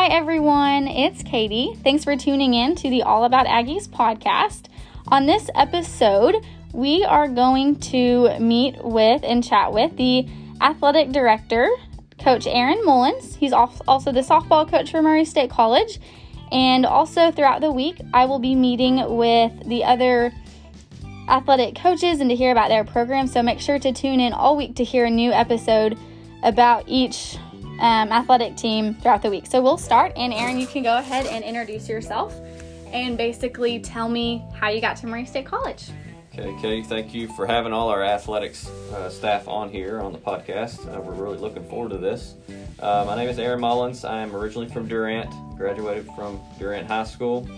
Hi, everyone. It's Katie. Thanks for tuning in to the All About Aggies podcast. On this episode, we are going to meet with and chat with the athletic director, Coach Aaron Mullins. He's also the softball coach for Murray State College. And also throughout the week, I will be meeting with the other athletic coaches and to hear about their program. So make sure to tune in all week to hear a new episode about each um, athletic team throughout the week. So we'll start, and Aaron, you can go ahead and introduce yourself and basically tell me how you got to Murray State College. Okay, Katie, thank you for having all our athletics uh, staff on here on the podcast. Uh, we're really looking forward to this. Uh, my name is Aaron Mullins. I'm originally from Durant, graduated from Durant High School.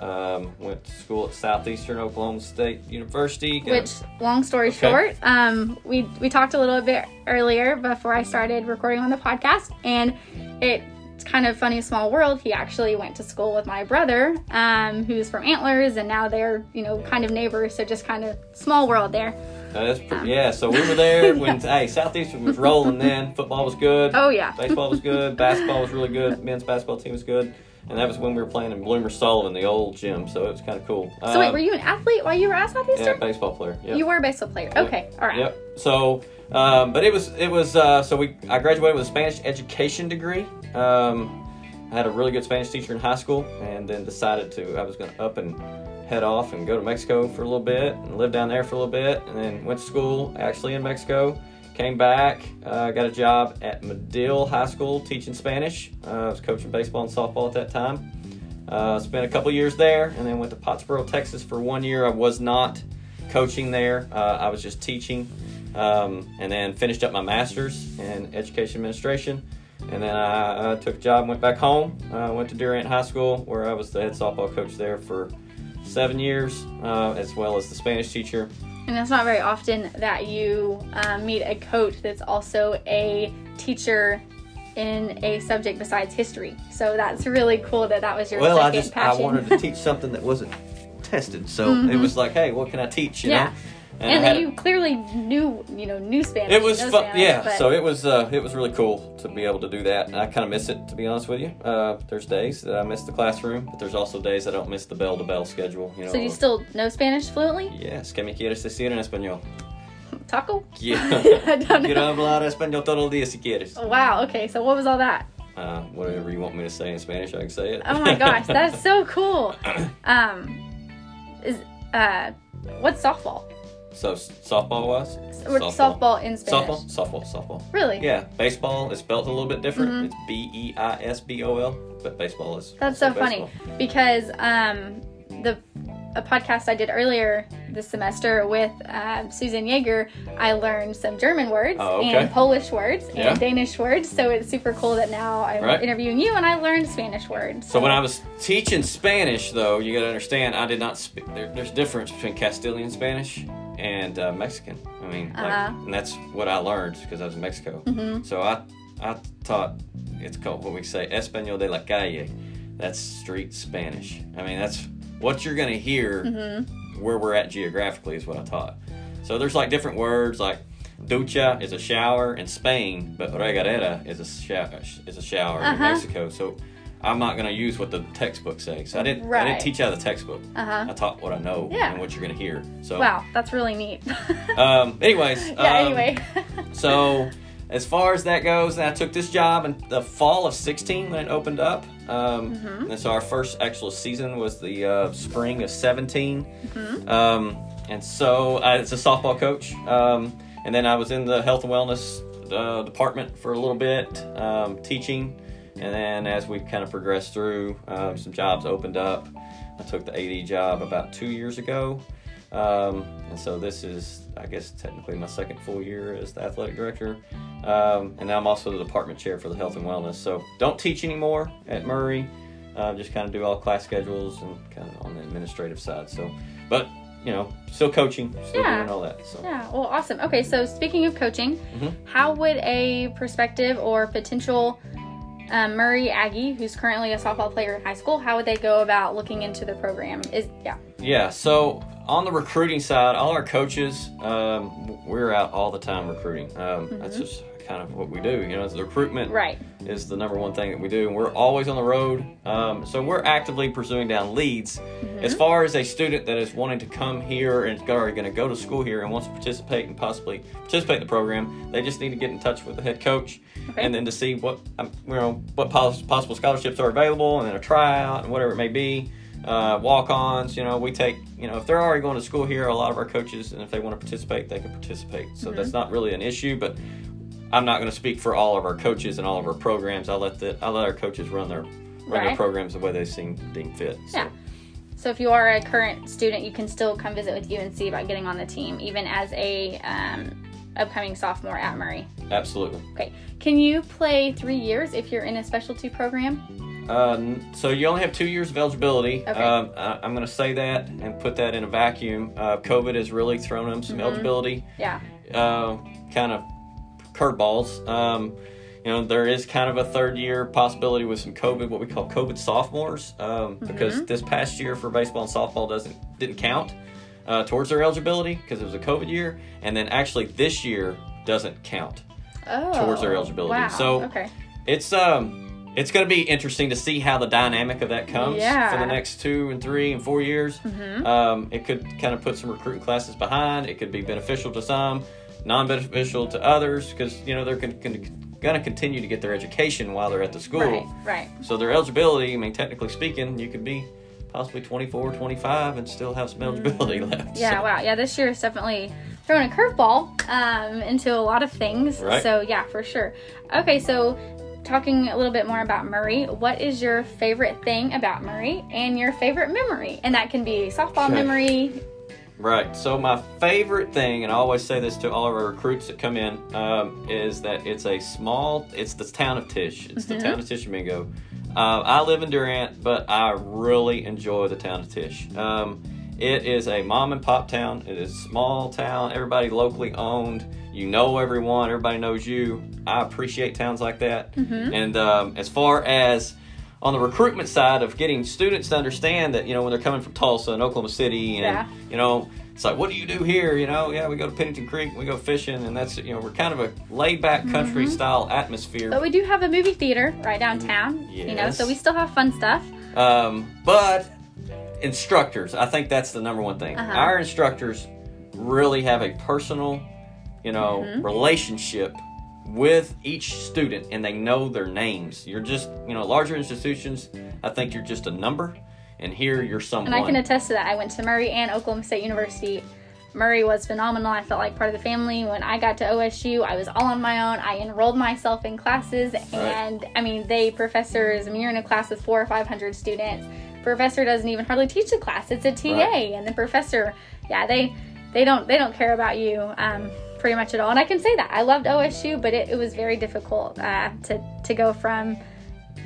Um, went to school at Southeastern Oklahoma State University. Which, long story okay. short, um, we we talked a little bit earlier before I started recording on the podcast, and it's kind of funny small world. He actually went to school with my brother, um, who's from Antlers, and now they're you know kind of neighbors. So just kind of small world there. Uh, pretty, yeah, so we were there when yeah. hey Southeastern was rolling. Then football was good. Oh yeah, baseball was good. basketball was really good. Men's basketball team was good and that was when we were playing in Bloomer Sullivan, the old gym. So it was kind of cool. So um, wait, were you an athlete while you were at Southeastern? Yeah, baseball player. Yep. You were a baseball player. Yep. Okay, all right. Yep. So, um, but it was it was uh, so we I graduated with a Spanish education degree. Um, I had a really good Spanish teacher in high school, and then decided to I was going to up and head off and go to Mexico for a little bit and live down there for a little bit, and then went to school actually in Mexico Came back, uh, got a job at Madill High School teaching Spanish. Uh, I was coaching baseball and softball at that time. Uh, spent a couple years there and then went to Pottsboro, Texas for one year. I was not coaching there, uh, I was just teaching. Um, and then finished up my master's in education administration. And then I, I took a job, went back home, uh, went to Durant High School where I was the head softball coach there for seven years, uh, as well as the Spanish teacher. And it's not very often that you um, meet a coach that's also a teacher in a subject besides history. So that's really cool that that was your well, I just passion. I wanted to teach something that wasn't tested, so mm-hmm. it was like, hey, what can I teach? You yeah. know. And, and you clearly knew, you know, knew Spanish. It was fun, yeah. But... So it was, uh, it was really cool to be able to do that. And I kind of miss it, to be honest with you. Uh, there's days that I miss the classroom, but there's also days I don't miss the bell to bell schedule. You know. So you still know Spanish fluently? Yes. ¿Qué me quieres decir en español? Taco? Yeah. Quiero hablar español todo el día si quieres. Oh, wow. Okay. So what was all that? Uh, whatever you want me to say in Spanish, I can say it. oh my gosh, that's so cool. Um, is uh, what's softball? So softball was? Softball. softball in Spanish. Softball, softball, softball. Really? Yeah. Baseball is spelled a little bit different. Mm-hmm. It's B E I S B O L, but baseball is. That's so baseball. funny because um, the a podcast I did earlier this semester with uh, Susan Yeager, I learned some German words oh, okay. and Polish words yeah. and Danish words. So it's super cool that now I'm right. interviewing you and I learned Spanish words. So. so. when I was teaching Spanish, though, you got to understand I did not speak. There, there's difference between Castilian Spanish and uh, Mexican. I mean, uh-huh. like, and that's what I learned because I was in Mexico. Mm-hmm. So I I taught it's called what we say Español de la calle. That's street Spanish. I mean, that's what you're to hear mm-hmm. where we're at geographically is what I taught. So there's like different words like ducha is a shower in Spain, but regadera is a shower is a shower uh-huh. in Mexico. So I'm not going to use what the textbook says. I didn't. Right. I didn't teach out of the textbook. Uh-huh. I taught what I know yeah. and what you're going to hear. So wow, that's really neat. um. Anyways. Yeah. Um, anyway. so as far as that goes, I took this job in the fall of 16 when it opened up. Um, mm-hmm. And so our first actual season was the uh, spring of 17. Mm-hmm. Um, and so I was a softball coach. Um, and then I was in the health and wellness uh, department for a little bit, um, teaching. And then as we kind of progressed through, um, some jobs opened up. I took the AD job about two years ago. Um, and so this is, I guess, technically my second full year as the athletic director. Um, and I'm also the department chair for the health and wellness. So don't teach anymore at Murray. Uh, just kind of do all class schedules and kind of on the administrative side. So, but you know, still coaching, still yeah. doing all that. So. Yeah, well, awesome. Okay, so speaking of coaching, mm-hmm. how would a prospective or potential um, Murray Aggie, who's currently a softball player in high school, how would they go about looking into the program? Is yeah. Yeah. So on the recruiting side, all our coaches, um, we're out all the time recruiting. Um, That's just kind of what we do. You know, the recruitment Right. is the number one thing that we do, and we're always on the road. Um, so we're actively pursuing down leads. As far as a student that is wanting to come here and is already going to go to school here and wants to participate and possibly participate in the program, they just need to get in touch with the head coach, Okay. and then to see what um, you know what pos- possible scholarships are available, and then a tryout and whatever it may be. Uh, walk-ons, you know, we take, you know, if they're already going to school here, a lot of our coaches, and if they want to participate, they can participate. So that's not really an issue, but I'm not going to speak for all of our coaches and all of our programs. I let the I let our coaches run their run their programs the way they seem deem fit. So, Yeah. So if you are a current student, you can still come visit with you and see about getting on the team, even as a um, upcoming sophomore at Murray. absolutely. Okay. Can you play three years if you're in a specialty program? Uh, n- so you only have two years of eligibility. Okay. Um, I, I'm going to say that and put that in a vacuum. Uh, COVID has really thrown them some Mm-hmm. eligibility Yeah. uh, kind of curveballs. Um, you know, there is kind of a third year possibility with some COVID, what we call COVID sophomores, um, because this past year for baseball and softball doesn't didn't count uh, towards their eligibility because it was a COVID year, and then actually this year doesn't count. Oh. Towards their eligibility. Wow. So- okay. It's um. It's going to be interesting to see how the dynamic of that comes Yeah. for the next two and three and four years. Mm-hmm. Um, it could kind of put some recruiting classes behind. It could be beneficial to some, non-beneficial to others, because you know they're con- con- going to continue to get their education while they're at the school. Right. Right. So their eligibility, I mean, technically speaking, you could be possibly 24, 25 and still have some eligibility left. Mm-hmm. Yeah. So- Wow. Yeah. This year is definitely throwing a curveball um, into a lot of things. Right. So yeah, for sure. Okay. So. Talking a little bit more about Murray, what is your favorite thing about Murray and your favorite memory? And that can be softball Okay. memory. Right. So my favorite thing, and I always say this to all of our recruits that come in, um, is that it's a small. It's the town of Tish. It's the town of Tishomingo. Uh, I live in Durant, but I really enjoy the town of Tish. Um, it is a mom and pop town. It is a small town. Everybody locally owned. You know everyone. Everybody knows you. I appreciate towns like that. And um, as far as on the recruitment side of getting students to understand that you know when they're coming from Tulsa and Oklahoma City and Yeah. you know it's like what do you do here you know yeah we go to Pennington Creek we go fishing and that's you know we're kind of a laid back country style atmosphere But we do have a movie theater right downtown. You know, so we still have fun stuff. um, but instructors I think that's the number one thing Uh-huh. our instructors really have a personal you know Mm-hmm. relationship with each student and they know their names you're just you know larger institutions I think you're just a number and here you're someone And I can attest to that. I went to Murray and Oklahoma State University. Murray was phenomenal. I felt like part of the family. When I got to OSU, I was all on my own. I enrolled myself in classes, and I mean, they professors. I mean, you're in a class with four or five hundred students. Professor doesn't even hardly teach the class. It's a TA, Right. and the professor, yeah, they they don't they don't care about you um, pretty much at all. And I can say that I loved OSU, but it, it was very difficult uh, to to go from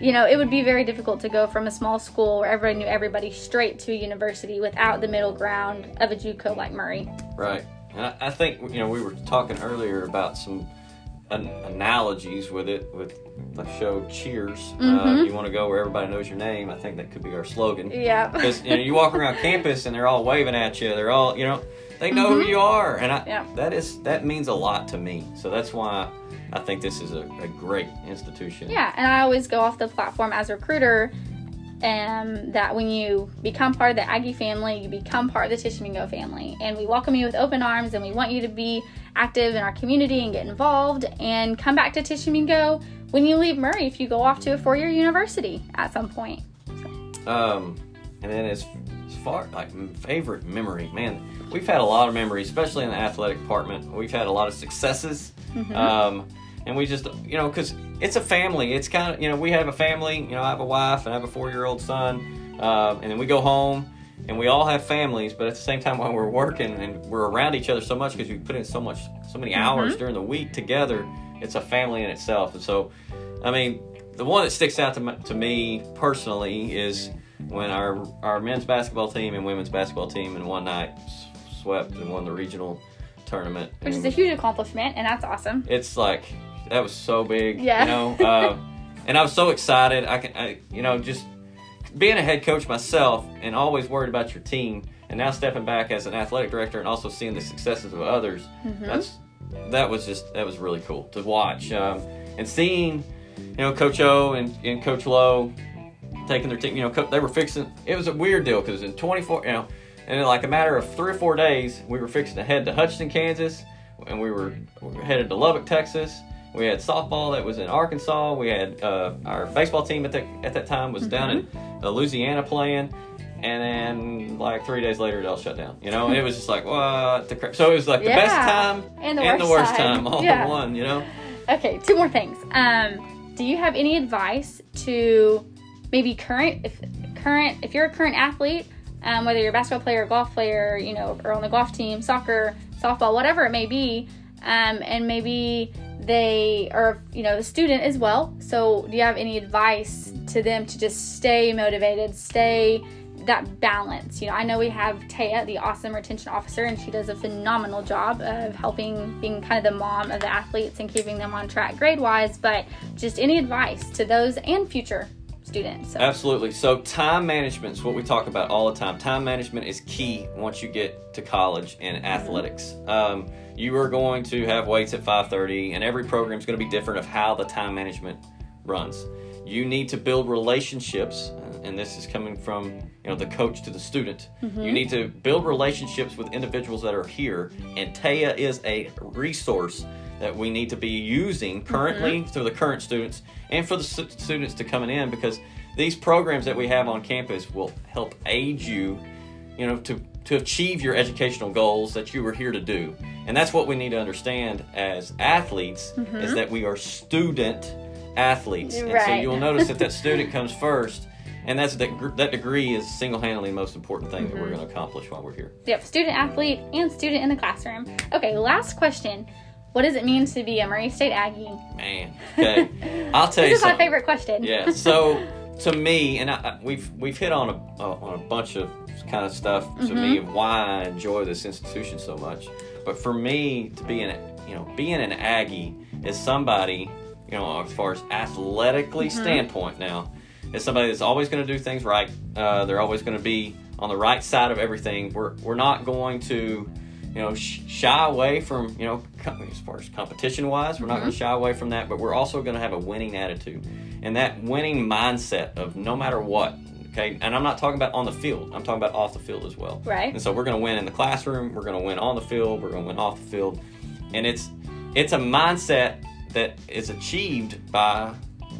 you know, it would be very difficult to go from a small school where everybody knew everybody straight to a university without the middle ground of a JUCO like Murray. Right. And I, I think, you know, we were talking earlier about some an, analogies with it, with the show Cheers. Uh, Mhm. you want to go where everybody knows your name. I think that could be our slogan. Yeah. Because, you know, you walk around campus and they're all waving at you. They're all, you know, they know who you are. And I, Mm-hmm. Yeah. that is, that means a lot to me. So that's why I think this is a, a great institution. Yeah, and I always go off the platform as a recruiter and that when you become part of the Aggie family, you become part of the Tishomingo family. And we welcome you with open arms and we want you to be active in our community and get involved and come back to Tishomingo when you leave Murray if you go off to a four year university at some point. Um, and then as, as far like favorite memory, man, we've had a lot of memories, especially in the athletic department. We've had a lot of successes, um, and we just you know because it's a family. It's kind of you know we have a family. You know I have a wife and I have a four year old son, um, and then we go home. And we all have families, but at the same time, when we're working and we're around each other so much because we put in so much, so many hours during the week together, it's a family in itself. And so, I mean, the one that sticks out to, m- to me personally is when our our men's basketball team and women's basketball team in one night swept and won the regional tournament. Which is a huge accomplishment, and that's awesome. it's like that was so big, Yeah. you know. Uh, and I was so excited. I can, I, you know, just being a head coach myself and always worried about your team. and now stepping back as an athletic director and also seeing the successes of others, Mm-hmm. that's that was just that was really cool to watch um, and seeing, you know, Coach O and, and Coach Lowe taking their team. You know, co- they were fixing. It was a weird deal because in 24, you know, and in like a matter of three or four days, we were fixing to head to Hutchinson, Kansas, and we were, we were headed to Lubbock, Texas. We had softball that was in Arkansas. We had uh, our baseball team at that at that time was down in uh, Louisiana playing, and then like three days later it all shut down. You know, and it was just like what the crap. So it was like the best time And the worst worst time. time all Yeah. in one. You know. Okay, two more things. Um, do you have any advice to maybe current if current if you're a current athlete, um, whether you're a basketball player, golf player, you know, or on the golf team, soccer, softball, whatever it may be, um, and maybe they are you know the student as well. So do you have any advice to them to just stay motivated, stay that balance. You know, I know we have Taya, the awesome retention officer, and she does a phenomenal job of helping being kind of the mom of the athletes and keeping them on track grade wise. But just any advice to those and future students. So, Absolutely. So time management is what we talk about all the time. Time management is key once you get to college and mm-hmm. athletics. Um, you are going to have weights at 5:30, and every program is going to be different of how the time management runs. You need to build relationships, uh, and this is coming from you know the coach to the student. Mm-hmm. You need to build relationships with individuals that are here, and Taya is a resource that we need to be using currently mm-hmm. for the current students and for the stu- students to coming in because these programs that we have on campus will help aid you you know to to achieve your educational goals that you were here to do. And that's what we need to understand as athletes is mm-hmm. that we are student athletes. And so you'll notice that that student comes first and that's that, that degree is single-handedly the most important thing that we're mm-hmm. going to accomplish while we're here. Yep, student athlete and student in the classroom. Okay, last question. What does it mean to be a Murray State Aggie? man okay i'll tell you This is my favorite question. yeah. So to me, and I, we've we've hit on a uh, on a bunch of kind of stuff to me of why I enjoy this institution so much. But for me, to be an you know being an Aggie is somebody you know as far as athletically standpoint now is somebody that's always going to do things right. Uh, they're always going to be on the right side of everything. We're we're not going to you know, sh- shy away from, you know, com- as far as competition wise, we're not going to shy away from that, but we're also going to have a winning attitude. And that winning mindset of no matter what, okay, and I'm not talking about on the field, I'm talking about off the field as well. Right. And so we're going to win in the classroom, we're going to win on the field, we're going to win off the field. And it's it's a mindset that is achieved by,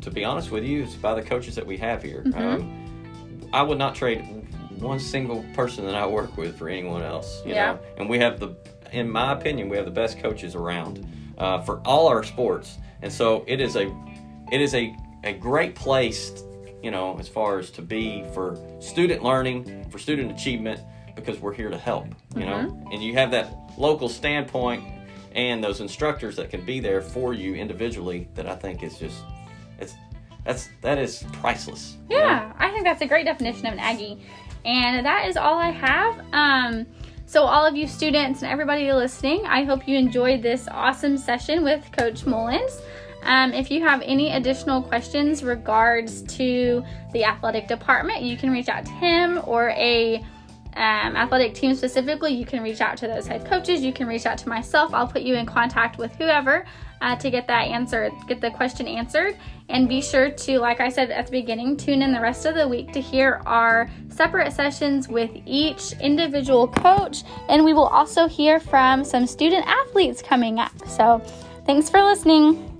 to be honest with you, it's by the coaches that we have here. Um, I would not trade one single person that I work with for anyone else. You Yeah. know, and we have the, in my opinion, we have the best coaches around uh, for all our sports, and so it is a, it is a a great place, you know, as far as to be for student learning, for student achievement, because we're here to help. You know, and you have that local standpoint and those instructors that can be there for you individually. That I think is just, it's that's that is priceless. you know? Yeah, I think that's a great definition of an Aggie. And that is all I have. Um, so, all of you students and everybody listening, I hope you enjoyed this awesome session with Coach Mullins. Um, if you have any additional questions regards to the athletic department, you can reach out to him or a um, athletic team specifically. You can reach out to those head coaches. You can reach out to myself. I'll put you in contact with whoever uh, to get that answer, get the question answered. And be sure to, like I said at the beginning, tune in the rest of the week to hear our separate sessions with each individual coach. And we will also hear from some student athletes coming up. So, thanks for listening.